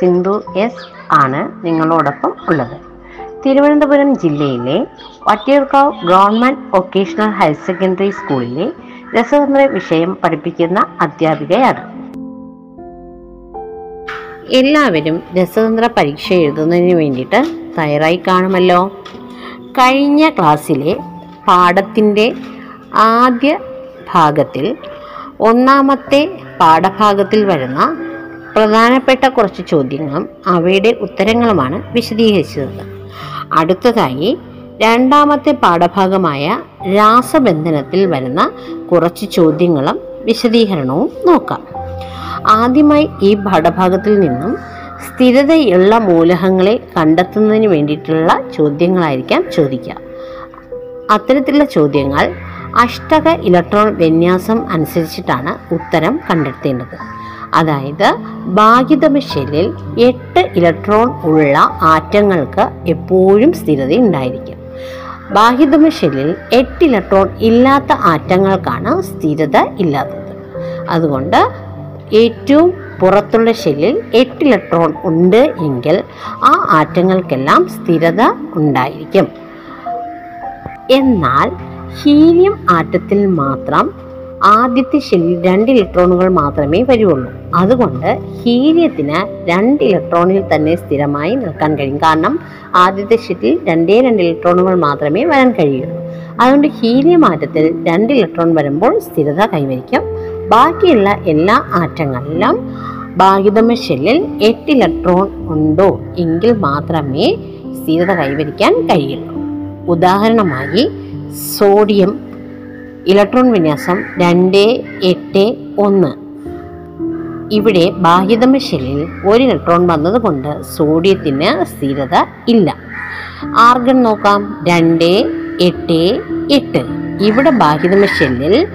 Sindhu S ആണ് നിങ്ങളോടൊപ്പം ഉള്ളത്. തിരുവനന്തപുരം ജില്ലയിലെ Vattiyoorkavu government vocational higher secondary സ്കൂളിലെ രസതന്ത്ര വിഷയം പഠിപ്പിക്കുന്ന അധ്യാപികയാണ്. എല്ലാവരും രസതന്ത്ര പരീക്ഷ എഴുതുന്നതിന് വേണ്ടിയിട്ട് തയ്യാറായി കാണുമല്ലോ. കഴിഞ്ഞ ക്ലാസ്സിലെ പാഠത്തിന്റെ ആദ്യ ഭാഗത്തിൽ ഒന്നാമത്തെ പാഠഭാഗത്തിൽ വരുന്ന പ്രധാനപ്പെട്ട കുറച്ച് ചോദ്യങ്ങളും അവയുടെ ഉത്തരങ്ങളുമാണ് വിശദീകരിച്ചത്. അടുത്തതായി രണ്ടാമത്തെ പാഠഭാഗമായ രാസബന്ധനത്തിൽ വരുന്ന കുറച്ച് ചോദ്യങ്ങളും വിശദീകരണവും നോക്കാം. ആദ്യമായി ഈ പാഠഭാഗത്തിൽ നിന്നും സ്ഥിരതയുള്ള മൂലകങ്ങളെ കണ്ടെത്തുന്നതിന് വേണ്ടിയിട്ടുള്ള ചോദ്യങ്ങളായിരിക്കാം ചോദിക്കുക. അത്തരത്തിലുള്ള ചോദ്യങ്ങൾ അഷ്ടക ഇലക്ട്രോൺ വിന്യാസം അനുസരിച്ചിട്ടാണ് ഉത്തരം കണ്ടെത്തേണ്ടത്. അതായത് ഭാഗ്യതമ ഷെല്ലിൽ എട്ട് ഇലക്ട്രോൺ ഉള്ള ആറ്റങ്ങൾക്ക് എപ്പോഴും സ്ഥിരത ഉണ്ടായിരിക്കും. ബാഹ്യതമ ഷെല്ലിൽ എട്ട് ഇലക്ട്രോൺ ഇല്ലാത്ത ആറ്റങ്ങൾക്കാണ് സ്ഥിരത ഇല്ലാത്തത്. അതുകൊണ്ട് ഏറ്റവും പുറത്തുള്ള ഷെല്ലിൽ എട്ട് ഇലക്ട്രോൺ ഉണ്ട് എങ്കിൽ ആ ആറ്റങ്ങൾക്കെല്ലാം സ്ഥിരത ഉണ്ടായിരിക്കും. എന്നാൽ ഹീലിയം ആറ്റത്തിൽ മാത്രം ആദ്യത്തെ ഷെല്ലിൽ രണ്ട് ഇലക്ട്രോണുകൾ മാത്രമേ വരുള്ളൂ അതുകൊണ്ട് ഹീലിയത്തിന് രണ്ട് ഇലക്ട്രോണിൽ തന്നെ സ്ഥിരമായി നിൽക്കാൻ കഴിയും. കാരണം ആദ്യത്തെ ഷെല്ലിൽ രണ്ടേ രണ്ട് ഇലക്ട്രോണുകൾ മാത്രമേ വരാൻ കഴിയുള്ളൂ. അതുകൊണ്ട് ഹീലിയം ആറ്റത്തിൽ രണ്ട് ഇലക്ട്രോൺ വരുമ്പോൾ സ്ഥിരത കൈവരിക്കും. ബാക്കിയുള്ള എല്ലാ ആറ്റങ്ങളിലും ഭാഗിതമ ഷെല്ലിൽ എട്ട് ഇലക്ട്രോൺ ഉണ്ടോ എങ്കിൽ മാത്രമേ സ്ഥിരത കൈവരിക്കാൻ കഴിയുള്ളൂ. ഉദാഹരണമായി സോഡിയം ഇലക്ട്രോൺ വിന്യാസം രണ്ട് എട്ട് ഒന്ന്. ഇവിടെ ബാഹ്യതമ ഷെല്ലിൽ ഒരു ഇലക്ട്രോൺ വന്നതുകൊണ്ട് സോഡിയത്തിന് സ്ഥിരത ഇല്ല. ആർഗൺ നോക്കാം. രണ്ട് എട്ട് എട്ട്. ഇവിടെ ബാഹ്യതമ ഷെല്ലിൽ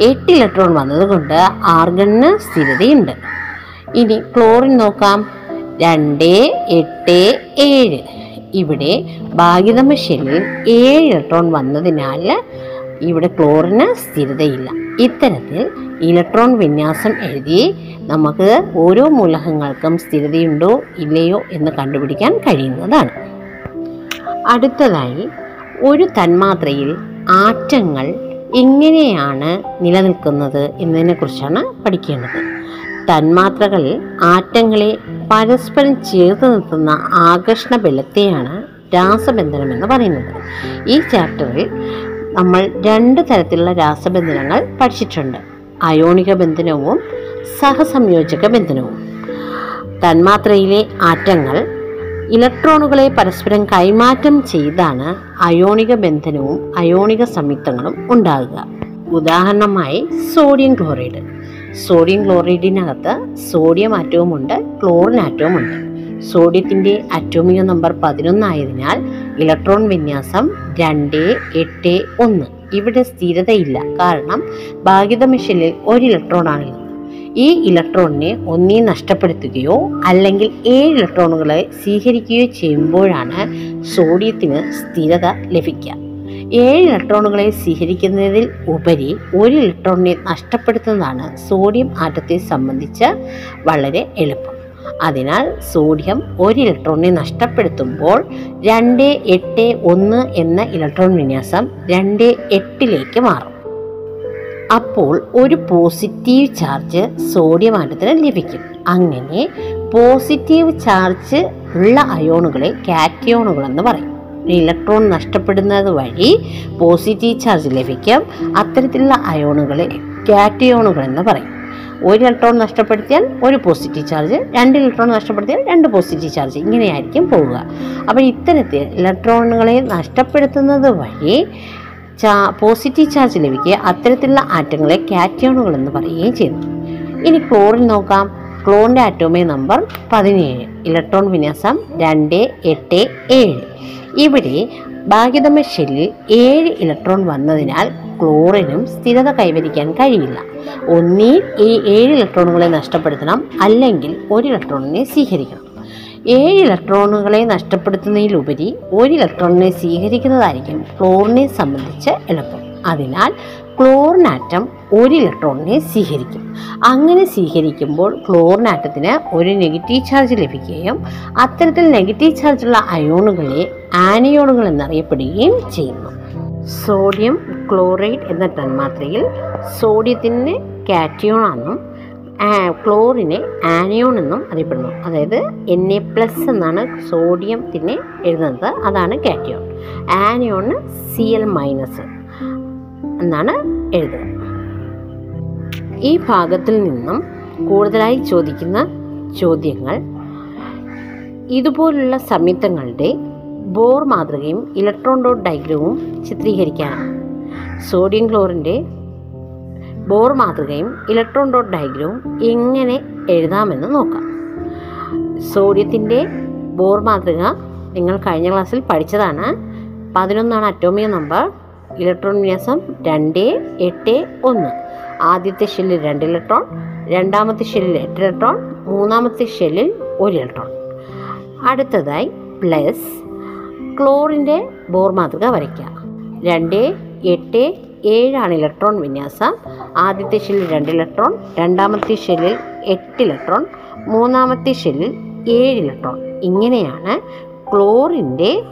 എട്ട് ഇലക്ട്രോൺ വന്നതുകൊണ്ട് ആർഗണിന് സ്ഥിരതയുണ്ട്. ഇനി ക്ലോറിൻ നോക്കാം. രണ്ട് എട്ട് ഏഴ്. ഇവിടെ ബാഹ്യതമ ഷെല്ലിൽ ഏഴ് ഇലക്ട്രോൺ വന്നതിനാൽ ഇവിടെ ക്ലോറിന് സ്ഥിരതയില്ല. ഇത്തരത്തിൽ ഇലക്ട്രോൺ വിന്യാസം എഴുതി നമുക്ക് ഓരോ മൂലകങ്ങൾക്കും സ്ഥിരതയുണ്ടോ ഇല്ലയോ എന്ന് കണ്ടുപിടിക്കാൻ കഴിയുന്നതാണ്. അടുത്തതായി ഒരു തന്മാത്രയിൽ ആറ്റങ്ങൾ എങ്ങനെയാണ് നിലനിൽക്കുന്നത് എന്നതിനെക്കുറിച്ചാണ് പഠിക്കേണ്ടത്. തന്മാത്രകളിൽ ആറ്റങ്ങളെ പരസ്പരം ചേർത്ത് നിർത്തുന്ന ആകർഷണ ബലത്തെയാണ് രാസബന്ധനം എന്ന് പറയുന്നത്. ഈ ചാപ്റ്ററിൽ നമ്മൾ രണ്ട് തരത്തിലുള്ള രാസബന്ധനങ്ങൾ പഠിച്ചിട്ടുണ്ട്. അയോണിക ബന്ധനവും സഹസംയോജക ബന്ധനവും. തന്മാത്രയിലെ ആറ്റങ്ങൾ ഇലക്ട്രോണുകളെ പരസ്പരം കൈമാറ്റം ചെയ്താണ് അയോണിക ബന്ധനവും അയോണിക സംയുക്തങ്ങളും ഉണ്ടാകുക. ഉദാഹരണമായി സോഡിയം ക്ലോറൈഡ്. സോഡിയം ക്ലോറൈഡിനകത്ത് സോഡിയം ആറ്റവും ഉണ്ട് ക്ലോറിൻ ആറ്റവും ഉണ്ട്. സോഡിയത്തിന്റെ അറ്റോമിക നമ്പർ പതിനൊന്നായതിനാൽ ഇലക്ട്രോൺ വിന്യാസം രണ്ട് എട്ട് ഒന്ന്. ഇവിടെ സ്ഥിരതയില്ല. കാരണം ഭാഗ്യത മിഷനിൽ ഒരു ഇലക്ട്രോൺ ആണുള്ളത് ഈ ഇലക്ട്രോണിനെ ഒന്നീ നഷ്ടപ്പെടുത്തുകയോ അല്ലെങ്കിൽ ഏഴ് ഇലക്ട്രോണുകളെ സ്വീകരിക്കുകയോ ചെയ്യുമ്പോഴാണ് സോഡിയത്തിന് സ്ഥിരത ലഭിക്കുക. ഏഴ് ഇലക്ട്രോണുകളെ സ്വീകരിക്കുന്നതിൽ ഉപരി ഒരു ഇലക്ട്രോണിനെ നഷ്ടപ്പെടുത്തുന്നതാണ് സോഡിയം ആറ്റത്തെ സംബന്ധിച്ച് വളരെ എളുപ്പം. അതിനാൽ സോഡിയം ഒരു ഇലക്ട്രോണിനെ നഷ്ടപ്പെടുത്തുമ്പോൾ രണ്ട് എട്ട് ഒന്ന് എന്ന ഇലക്ട്രോൺ വിന്യാസം രണ്ട് എട്ടിലേക്ക് മാറും. അപ്പോൾ ഒരു പോസിറ്റീവ് ചാർജ് സോഡിയം ആറ്റത്തിന് ലഭിക്കും. അങ്ങനെ പോസിറ്റീവ് ചാർജ് ഉള്ള അയോണുകളെ കാറ്റയോണുകൾ എന്ന് പറയും. ഇലക്ട്രോൺ നഷ്ടപ്പെടുന്നത് വഴി പോസിറ്റീവ് ചാർജ് ലഭിക്കും. അത്തരത്തിലുള്ള അയോണുകളെ കാറ്റയോണുകൾ എന്ന് പറയും. ഒരു ഇലക്ട്രോൺ നഷ്ടപ്പെടുത്തിയാൽ ഒരു പോസിറ്റീവ് ചാർജ് രണ്ട് ഇലക്ട്രോൺ നഷ്ടപ്പെടുത്തിയാൽ രണ്ട് പോസിറ്റീവ് ചാർജ്. ഇങ്ങനെയായിരിക്കും പോവുക. അപ്പോൾ ഇത്തരത്തിൽ ഇലക്ട്രോണുകളെ നഷ്ടപ്പെടുത്തുന്നത് വഴി ചാ പോസിറ്റീവ് ചാർജ് ലഭിക്കുക അത്തരത്തിലുള്ള ആറ്റങ്ങളെ കാറ്റയോണുകൾ എന്ന് പറയുകയും ചെയ്യുന്നു. ഇനി ക്ലോറിൻ നോക്കാം. ക്ലോറിന്റെ ആറ്റോമി നമ്പർ പതിനേഴ്. ഇലക്ട്രോൺ വിന്യാസം രണ്ട് എട്ട് ഏഴ്. ഇവിടെ ഭാഗ്യതമ ഷെല്ലിൽ ഏഴ് ഇലക്ട്രോൺ വന്നതിനാൽ ക്ലോറിനും സ്ഥിരത കൈവരിക്കാൻ കഴിയില്ല. ഒന്നിൽ ഈ ഏഴ് ഇലക്ട്രോണുകളെ നഷ്ടപ്പെടുത്തണം അല്ലെങ്കിൽ ഒരു ഇലക്ട്രോണിനെ സ്വീകരിക്കണം. ഏഴ് ഇലക്ട്രോണുകളെ നഷ്ടപ്പെടുത്തുന്നതിലുപരി ഒരു ഇലക്ട്രോണിനെ സ്വീകരിക്കുന്നതായിരിക്കും ക്ലോറിനെ സംബന്ധിച്ച് എളുപ്പം. അതിനാൽ ക്ലോറിനാറ്റം ഒരു ഇലക്ട്രോണിനെ സ്വീകരിക്കും. അങ്ങനെ സ്വീകരിക്കുമ്പോൾ ക്ലോറിനാറ്റത്തിന് ഒരു നെഗറ്റീവ് ചാർജ് ലഭിക്കുകയും അത്തരത്തിൽ നെഗറ്റീവ് ചാർജുള്ള അയോണുകളെ ആനിയോണുകൾ എന്നറിയപ്പെടുകയും ചെയ്യുന്നു. സോഡിയം ക്ലോറൈഡ് എന്ന തന്മാത്രയിൽ സോഡിയത്തിന് കാറ്റിയോണാണെന്നും ക്ലോറിനെ ആനിയോൺ എന്നും അറിയപ്പെടുന്നു. അതായത് എൻ എ പ്ലസ് എന്നാണ് സോഡിയത്തിനെ എഴുതുന്നത്. അതാണ് cation. Anion C L minus എന്നാണ് എഴുതുന്നത്. ഈ ഭാഗത്തിൽ നിന്നും കൂടുതലായി ചോദിക്കുന്ന ചോദ്യങ്ങൾ ഇതുപോലുള്ള സംയുക്തങ്ങളുടെ ബോർ മാതൃകയും ഇലക്ട്രോൺ ഡോട്ട് ഡയഗ്രവും ചിത്രീകരിക്കാനാണ് സോഡിയം ക്ലോറിന്റെ ബോർ മാതൃകയും ഇലക്ട്രോൺ ഡോട്ട് ഡയഗ്രവും എങ്ങനെ എഴുതാമെന്ന് നോക്കാം. സോഡിയത്തിന്റെ ബോർ മാതൃക നിങ്ങൾ കഴിഞ്ഞ ക്ലാസ്സിൽ പഠിച്ചതാണ്. പതിനൊന്നാണ് അറ്റോമിക നമ്പർ. ഇലക്ട്രോൺ വിന്യാസം രണ്ട് എട്ട് ഒന്ന്. ആദ്യത്തെ ഷെല്ലിൽ രണ്ട് ഇലക്ട്രോൺ രണ്ടാമത്തെ ഷെല്ലിൽ എട്ട് ഇലക്ട്രോൺ മൂന്നാമത്തെ ഷെല്ലിൽ ഒരു ഇലക്ട്രോൺ. അടുത്തതായി പ്ലസ് ക്ലോറിന്റെ ബോർ മാതൃക വരയ്ക്കുക. രണ്ട് എട്ട് ഏഴാണ് ഇലക്ട്രോൺ വിന്യാസം. ആദ്യത്തെ ഷെല്ലിൽ രണ്ട് ഇലക്ട്രോൺ രണ്ടാമത്തെ ഷെല്ലിൽ എട്ട് ഇലക്ട്രോൺ മൂന്നാമത്തെ ഷെല്ലിൽ ഏഴ് ഇലക്ട്രോൺ. ഇങ്ങനെയാണ് ക്ലോറിന്റെ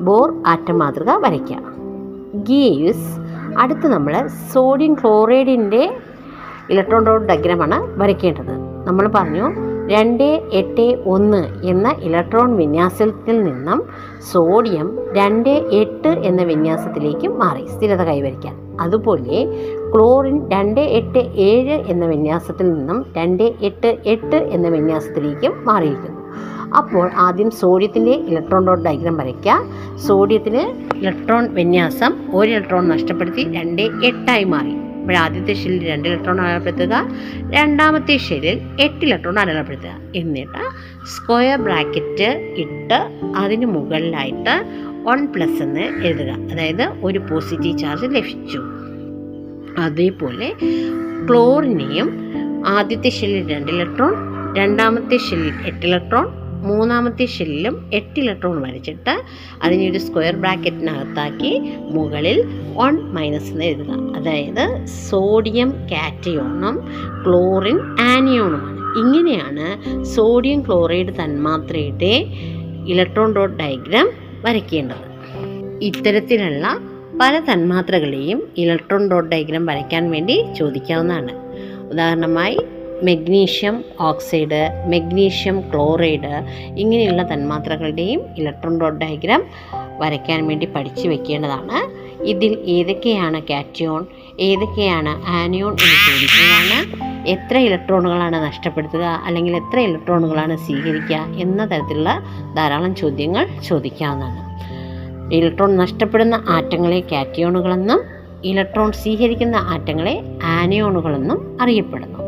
ബോർ ആറ്റം മാതൃക വരയ്ക്കുക. ഗീവ്സ് അടുത്ത് നമ്മൾ സോഡിയം ക്ലോറൈഡിന്റെ ഇലക്ട്രോൺ ഡോട്ട് ഡയഗ്രമാണ് വരയ്ക്കേണ്ടത്. നമ്മൾ പറഞ്ഞു രണ്ട് എട്ട് ഒന്ന് എന്ന ഇലക്ട്രോൺ വിന്യാസത്തിൽ നിന്നും സോഡിയം രണ്ട് എട്ട് എന്ന വിന്യാസത്തിലേക്ക് മാറി സ്ഥിരത കൈവരിക്കാൻ. അതുപോലെ ക്ലോറിൻ രണ്ട് എട്ട് ഏഴ് എന്ന വിന്യാസത്തിൽ നിന്നും രണ്ട് എട്ട് എട്ട് എന്ന വിന്യാസത്തിലേക്കും മാറിയിരിക്കുന്നു. അപ്പോൾ ആദ്യം സോഡിയത്തിന്റെ ഇലക്ട്രോൺ ഡോട്ട് ഡയഗ്രാം വരയ്ക്കുക. സോഡിയത്തിന് ഇലക്ട്രോൺ വിന്യാസം ഒരു ഇലക്ട്രോൺ നഷ്ടപ്പെടുത്തി രണ്ട് എട്ടായി മാറി. ഇവിടെ ആദ്യത്തെ ഷെല്ലിൽ രണ്ട് ഇലക്ട്രോൺ അടയാളപ്പെടുത്തുക. രണ്ടാമത്തെ ഷെല്ലിൽ എട്ട് ഇലക്ട്രോൺ അടയാളപ്പെടുത്തുക. എന്നിട്ട് സ്ക്വയർ ബ്രാക്കറ്റ് ഇട്ട് അതിന് മുകളിലായിട്ട് വൺ പ്ലസ് എന്ന് എഴുതുക. അതായത് ഒരു പോസിറ്റീവ് ചാർജ് ലഭിച്ചു. അതേപോലെ ക്ലോറിനെയും ആദ്യത്തെ ഷെല്ലിൽ രണ്ട് ഇലക്ട്രോൺ രണ്ടാമത്തെ ഷെല്ലിൽ എട്ട് ഇലക്ട്രോൺ മൂന്നാമത്തെ ഷെല്ലിലും എട്ട് ഇലക്ട്രോൺ വരച്ചിട്ട് ഒരു സ്ക്വയർ ബ്രാക്കറ്റിനകത്താക്കി മുകളിൽ വൺ മൈനസ് എന്ന് എഴുതുക. അതായത് സോഡിയം കാറ്റയോണും ക്ലോറിൻ ആനിയോണുമാണ്. ഇങ്ങനെയാണ് സോഡിയം ക്ലോറൈഡ് തന്മാത്രയുടെ ഇലക്ട്രോൺ ഡോട്ട് ഡയഗ്രാം വരയ്ക്കേണ്ടത്. ഇത്തരത്തിലുള്ള പല തന്മാത്രകളെയും ഇലക്ട്രോൺ ഡോട്ട് ഡയഗ്രാം വരയ്ക്കാൻ വേണ്ടി ചോദിക്കാവുന്നതാണ്. ഉദാഹരണമായി മെഗ്നീഷ്യം ഓക്സൈഡ് മെഗ്നീഷ്യം ക്ലോറൈഡ് ഇങ്ങനെയുള്ള തന്മാത്രകളുടെയും ഇലക്ട്രോൺ ഡോട്ട് ഡയഗ്രാം വരയ്ക്കാൻ വേണ്ടി പഠിച്ചു വെക്കേണ്ടതാണ്. ഇതിൽ ഏതൊക്കെയാണ് കാറ്റിയോൺ ഏതൊക്കെയാണ് ആനിയോൺ എന്ന് ചോദിക്കുന്നതാണ്. എത്ര ഇലക്ട്രോണുകളാണ് നഷ്ടപ്പെടുത്തുക അല്ലെങ്കിൽ എത്ര ഇലക്ട്രോണുകളാണ് സ്വീകരിക്കുക എന്ന തരത്തിലുള്ള ധാരാളം ചോദ്യങ്ങൾ ചോദിക്കാവുന്നതാണ്. ഇലക്ട്രോൺ നഷ്ടപ്പെടുന്ന ആറ്റങ്ങളെ കാറ്റിയോണുകളെന്നും ഇലക്ട്രോൺ സ്വീകരിക്കുന്ന ആറ്റങ്ങളെ ആനിയോണുകളെന്നും അറിയപ്പെടുന്നു.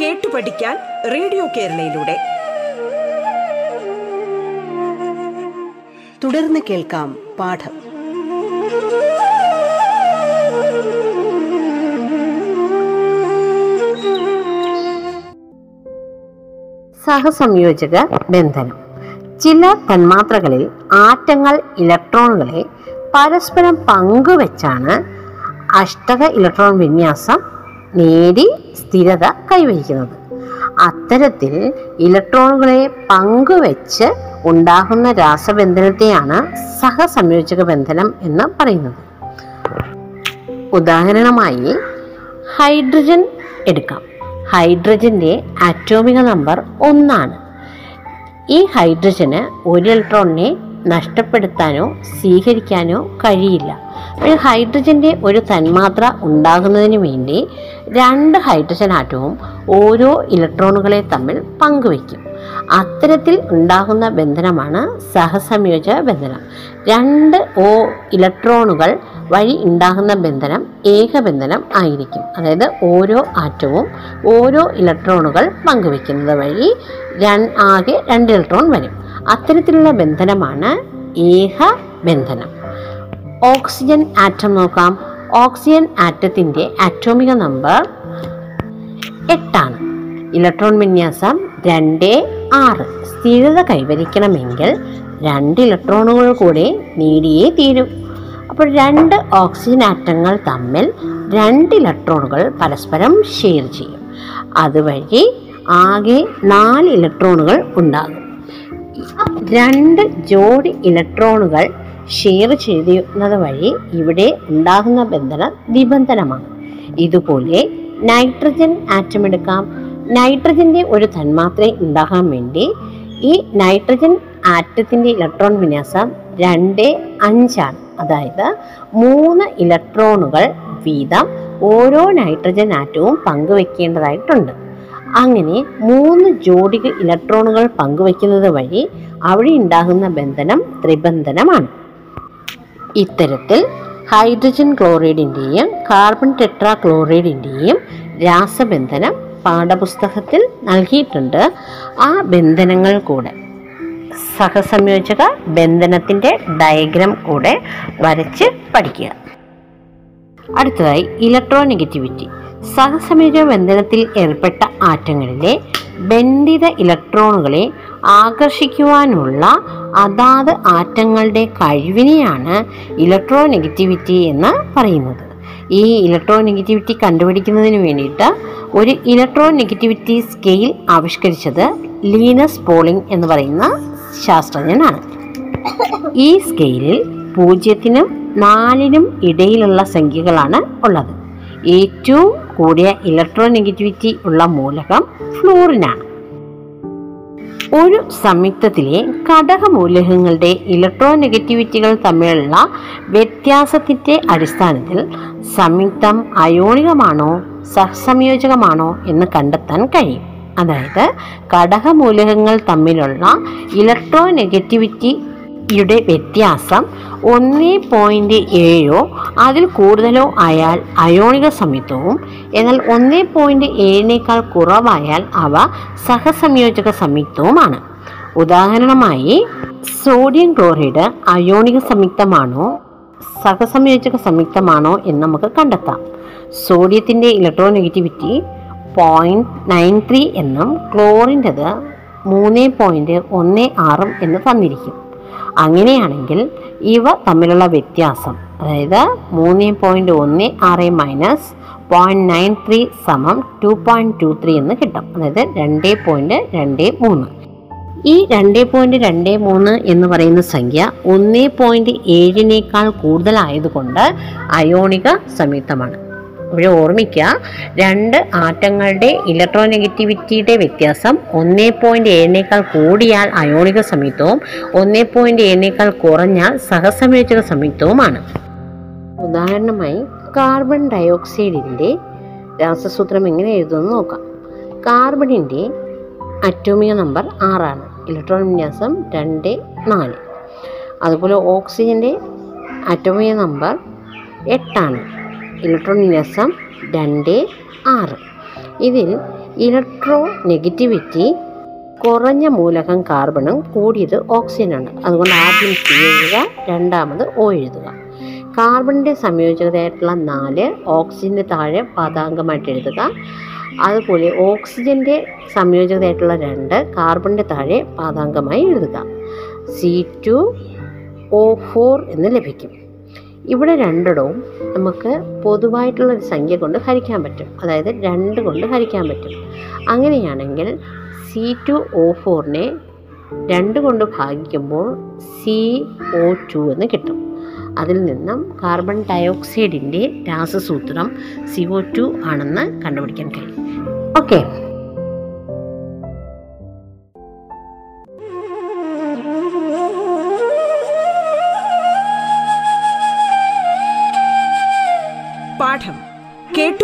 കേട്ടു പഠിക്കാൻ റേഡിയോ കേരളയിലൂടെ. തുടർന്ന് കേൾക്കാം പാഠം. സഹസംയോജക ബന്ധനം. ചില തന്മാത്രകളിൽ ആറ്റങ്ങൾ ഇലക്ട്രോണുകളെ പരസ്പരം പങ്കുവെച്ചാണ് അഷ്ടക ഇലക്ട്രോൺ വിന്യാസം നേടി സ്ഥിരത കൈവരിക്കുന്നത് അത്തരത്തിൽ ഇലക്ട്രോണുകളെ പങ്കുവെച്ച് ഉണ്ടാകുന്ന രാസബന്ധനത്തെയാണ് സഹസംയോജക ബന്ധനം എന്ന് പറയുന്നത്. ഉദാഹരണമായി ഹൈഡ്രജൻ എടുക്കാം. ഹൈഡ്രജന്റെ ആറ്റോമിക നമ്പർ ഒന്നാണ്. ഈ ഹൈഡ്രജന് ഒരു ഇലക്ട്രോണിനെ നഷ്ടപ്പെടുത്താനോ സ്വീകരിക്കാനോ കഴിയില്ല. ഒരു ഹൈഡ്രജന്റെ ഒരു തന്മാത്ര ഉണ്ടാകുന്നതിന് വേണ്ടി രണ്ട് ഹൈഡ്രജൻ ആറ്റവും ഓരോ ഇലക്ട്രോണുകളെ തമ്മിൽ പങ്കുവയ്ക്കും. അത്തരത്തിൽ ഉണ്ടാകുന്ന ബന്ധനമാണ് സഹസംയോജ ബന്ധനം. രണ്ട് ഓ ഇലക്ട്രോണുകൾ വഴി ഉണ്ടാകുന്ന ബന്ധനം ഏകബന്ധനം ആയിരിക്കും. അതായത് ഓരോ ആറ്റവും ഓരോ ഇലക്ട്രോണുകൾ പങ്കുവെക്കുന്നത് വഴി ആകെ രണ്ട് ഇലക്ട്രോൺ വരും. അത്തരത്തിലുള്ള ബന്ധനമാണ് ഏക ബന്ധനം. ഓക്സിജൻ ആറ്റം നോക്കാം. ഓക്സിജൻ ആറ്റത്തിന്റെ ആറ്റോമിക നമ്പർ എട്ടാണ്. ഇലക്ട്രോൺ വിന്യാസം രണ്ട് ആറ്. സ്ഥിരത കൈവരിക്കണമെങ്കിൽ രണ്ട് ഇലക്ട്രോണുകൾ കൂടെ നേടിയേ തീരും. അപ്പോൾ രണ്ട് ഓക്സിജൻ ആറ്റങ്ങൾ തമ്മിൽ രണ്ട് ഇലക്ട്രോണുകൾ പരസ്പരം ഷെയർ ചെയ്യും. അതുവഴി ആകെ നാല് ഇലക്ട്രോണുകൾ ഉണ്ടാകും. രണ്ട് ജോഡി ഇലക്ട്രോണുകൾ ഷെയർ ചെയ്യുന്നത് വഴി ഇവിടെ ഉണ്ടാകുന്ന ബന്ധനം നിബന്ധനമാണ്. ഇതുപോലെ നൈട്രജൻ ആറ്റം എടുക്കാം. നൈട്രജന്റെ ഒരു തന്മാത്ര ഉണ്ടാകാൻ വേണ്ടി ഈ നൈട്രജൻ ആറ്റത്തിന്റെ ഇലക്ട്രോൺ വിന്യാസം രണ്ട് അഞ്ചാണ്. അതായത് മൂന്ന് ഇലക്ട്രോണുകൾ വീതം ഓരോ നൈട്രജൻ ആറ്റവും പങ്കുവെക്കേണ്ടതായിട്ടുണ്ട്. അങ്ങനെ മൂന്ന് ജോഡി ഇലക്ട്രോണുകൾ പങ്കുവെക്കുന്നത് വഴി അവിടെ ഉണ്ടാകുന്ന ബന്ധനം ത്രിബന്ധനമാണ്. ഇത്തരത്തിൽ ഹൈഡ്രജൻ ക്ലോറൈഡിന്റെയും കാർബൺ ടെട്രാ ക്ലോറൈഡിന്റെയും രാസബന്ധനം പാഠപുസ്തകത്തിൽ നൽകിയിട്ടുണ്ട്. ആ ബന്ധനങ്ങൾ കൂടെ സഹസംയോജക ബന്ധനത്തിന്റെ ഡയഗ്രാം കൂടെ വരച്ച് പഠിക്കുക. അടുത്തതായി ഇലക്ട്രോനെഗറ്റിവിറ്റി. സഹസംയോജക ബന്ധനത്തിൽ ഏർപ്പെട്ട ആറ്റങ്ങളിലെ ബന്ധിത ഇലക്ട്രോണുകളെ ആകർഷിക്കുവാനുള്ള അതാത് ആറ്റങ്ങളുടെ കഴിവിനെയാണ് ഇലക്ട്രോ നെഗറ്റിവിറ്റി എന്ന് പറയുന്നത്. ഈ ഇലക്ട്രോ നെഗറ്റിവിറ്റി കണ്ടുപിടിക്കുന്നതിന് വേണ്ടിയിട്ട് ഒരു ഇലക്ട്രോ നെഗറ്റിവിറ്റി സ്കെയിൽ ആവിഷ്കരിച്ചത് ലീനസ് പോളിംഗ് എന്ന് പറയുന്ന ശാസ്ത്രജ്ഞനാണ്. ഈ സ്കെയിലിൽ പൂജ്യത്തിനും നാലിനും ഇടയിലുള്ള സംഖ്യകളാണ് ഉള്ളത്. ഏറ്റവും കൂടിയ ഇലക്ട്രോ നെഗറ്റിവിറ്റി ഉള്ള മൂലകം ഫ്ലൂറിനാണ് ഒരു സംയുക്തത്തിലെ ഘടകമൂലകങ്ങളുടെ ഇലക്ട്രോ നെഗറ്റിവിറ്റികൾ തമ്മിലുള്ള വ്യത്യാസത്തിന്റെ അടിസ്ഥാനത്തിൽ സംയുക്തം അയോണികമാണോ സഹസംയോജകമാണോ എന്ന് കണ്ടെത്താൻ കഴിയും. അതായത് ഘടകമൂലകങ്ങൾ തമ്മിലുള്ള ഇലക്ട്രോനെഗറ്റിവിറ്റിയുടെ വ്യത്യാസം ഒന്ന് പോയിന്റ് ഏഴോ അതിൽ കൂടുതലോ ആയാൽ അയോണിക സംയുക്തവും എന്നാൽ ഒന്ന് പോയിന്റ് ഏഴിനേക്കാൾ കുറവായാൽ അവ സഹസംയോജക സംയുക്തവുമാണ്. ഉദാഹരണമായി സോഡിയം ക്ലോറൈഡ് അയോണിക സംയുക്തമാണോ സഹസംയോജക സംയുക്തമാണോ എന്ന് നമുക്ക് കണ്ടെത്താം. സോഡിയത്തിന്റെ ഇലക്ട്രോനെഗറ്റിവിറ്റി പോയിന്റ് നയൻ ത്രീ എന്നും ക്ലോറിന്റെത് മൂന്ന് പോയിന്റ് ഒന്ന് ആറും എന്ന് തന്നിരിക്കും. അങ്ങനെയാണെങ്കിൽ ഇവ തമ്മിലുള്ള വ്യത്യാസം അതായത് മൂന്ന് പോയിന്റ് ഒന്ന് ആറ് മൈനസ് പോയിന്റ് നയൻ ത്രീ സമം ടു പോയിന്റ് ടു ത്രീ എന്ന് കിട്ടും. അതായത് രണ്ട് പോയിന്റ് രണ്ട് മൂന്ന്. ഈ രണ്ട് പോയിന്റ് രണ്ട് മൂന്ന് എന്ന് പറയുന്ന സംഖ്യ ഒന്ന് പോയിന്റ് ഏഴിനേക്കാൾ കൂടുതലായതുകൊണ്ട് അയോണിക സംയുക്തമാണ്. ഇവിടെ ഓർമ്മിക്കുക രണ്ട് ആറ്റങ്ങളുടെ ഇലക്ട്രോനെഗറ്റിവിറ്റിയുടെ വ്യത്യാസം ഒന്നേ പോയിന്റ് ഏഴിനേക്കാൾ കൂടിയാൽ അയോണിക സംയുക്തവും ഒന്നേ പോയിന്റ് ഏഴിനേക്കാൾ കുറഞ്ഞാൽ സഹസംയോജക സംയുക്തവുമാണ്. ഉദാഹരണമായി കാർബൺ ഡയോക്സൈഡിന്റെ രാസസൂത്രം എങ്ങനെ എഴുതുമെന്ന് നോക്കാം. കാർബണിന്റെ അറ്റോമിക നമ്പർ ആറാണ് ഇലക്ട്രോൺ വിന്യാസം രണ്ട് നാല്. അതുപോലെ ഓക്സിജന്റെ അറ്റോമിക നമ്പർ എട്ടാണ് ഇലക്ട്രോൺ വിന്യാസം രണ്ട് ആറ്. ഇതിൽ ഇലക്ട്രോ നെഗറ്റിവിറ്റി കുറഞ്ഞ മൂലകം കാർബണും കൂടിയത് ഓക്സിജനാണ് അതുകൊണ്ട് ആദ്യം സി എഴുതുക രണ്ടാമത് ഒ എഴുതുക. കാർബണിന്റെ സംയോജകതയായിട്ടുള്ള നാല് ഓക്സിജന്റെ താഴെ പദാംഗമായിട്ട് എഴുതുക. അതുപോലെ ഓക്സിജന്റെ സംയോജകതയായിട്ടുള്ള രണ്ട് കാർബണിന്റെ താഴെ പാദാംഗമായി എഴുതുക. സി ടു ഒ ഫോർ എന്ന് ലഭിക്കും. ഇവിടെ രണ്ടിടവും നമുക്ക് പൊതുവായിട്ടുള്ളൊരു സംഖ്യ കൊണ്ട് ഹരിക്കാൻ പറ്റും. അതായത് രണ്ട് കൊണ്ട് ഹരിക്കാൻ പറ്റും. അങ്ങനെയാണെങ്കിൽ സി ടു ഒ ഫോറിനെ രണ്ട് കൊണ്ട് ഭാഗിക്കുമ്പോൾ സി ഒ ടു എന്ന് കിട്ടും. അതിൽ നിന്നും കാർബൺ ഡയോക്സൈഡിന്റെ രാസസൂത്രം സി ഒ ടു ആണെന്ന് കണ്ടുപിടിക്കാൻ കഴിയും. ഓക്കെ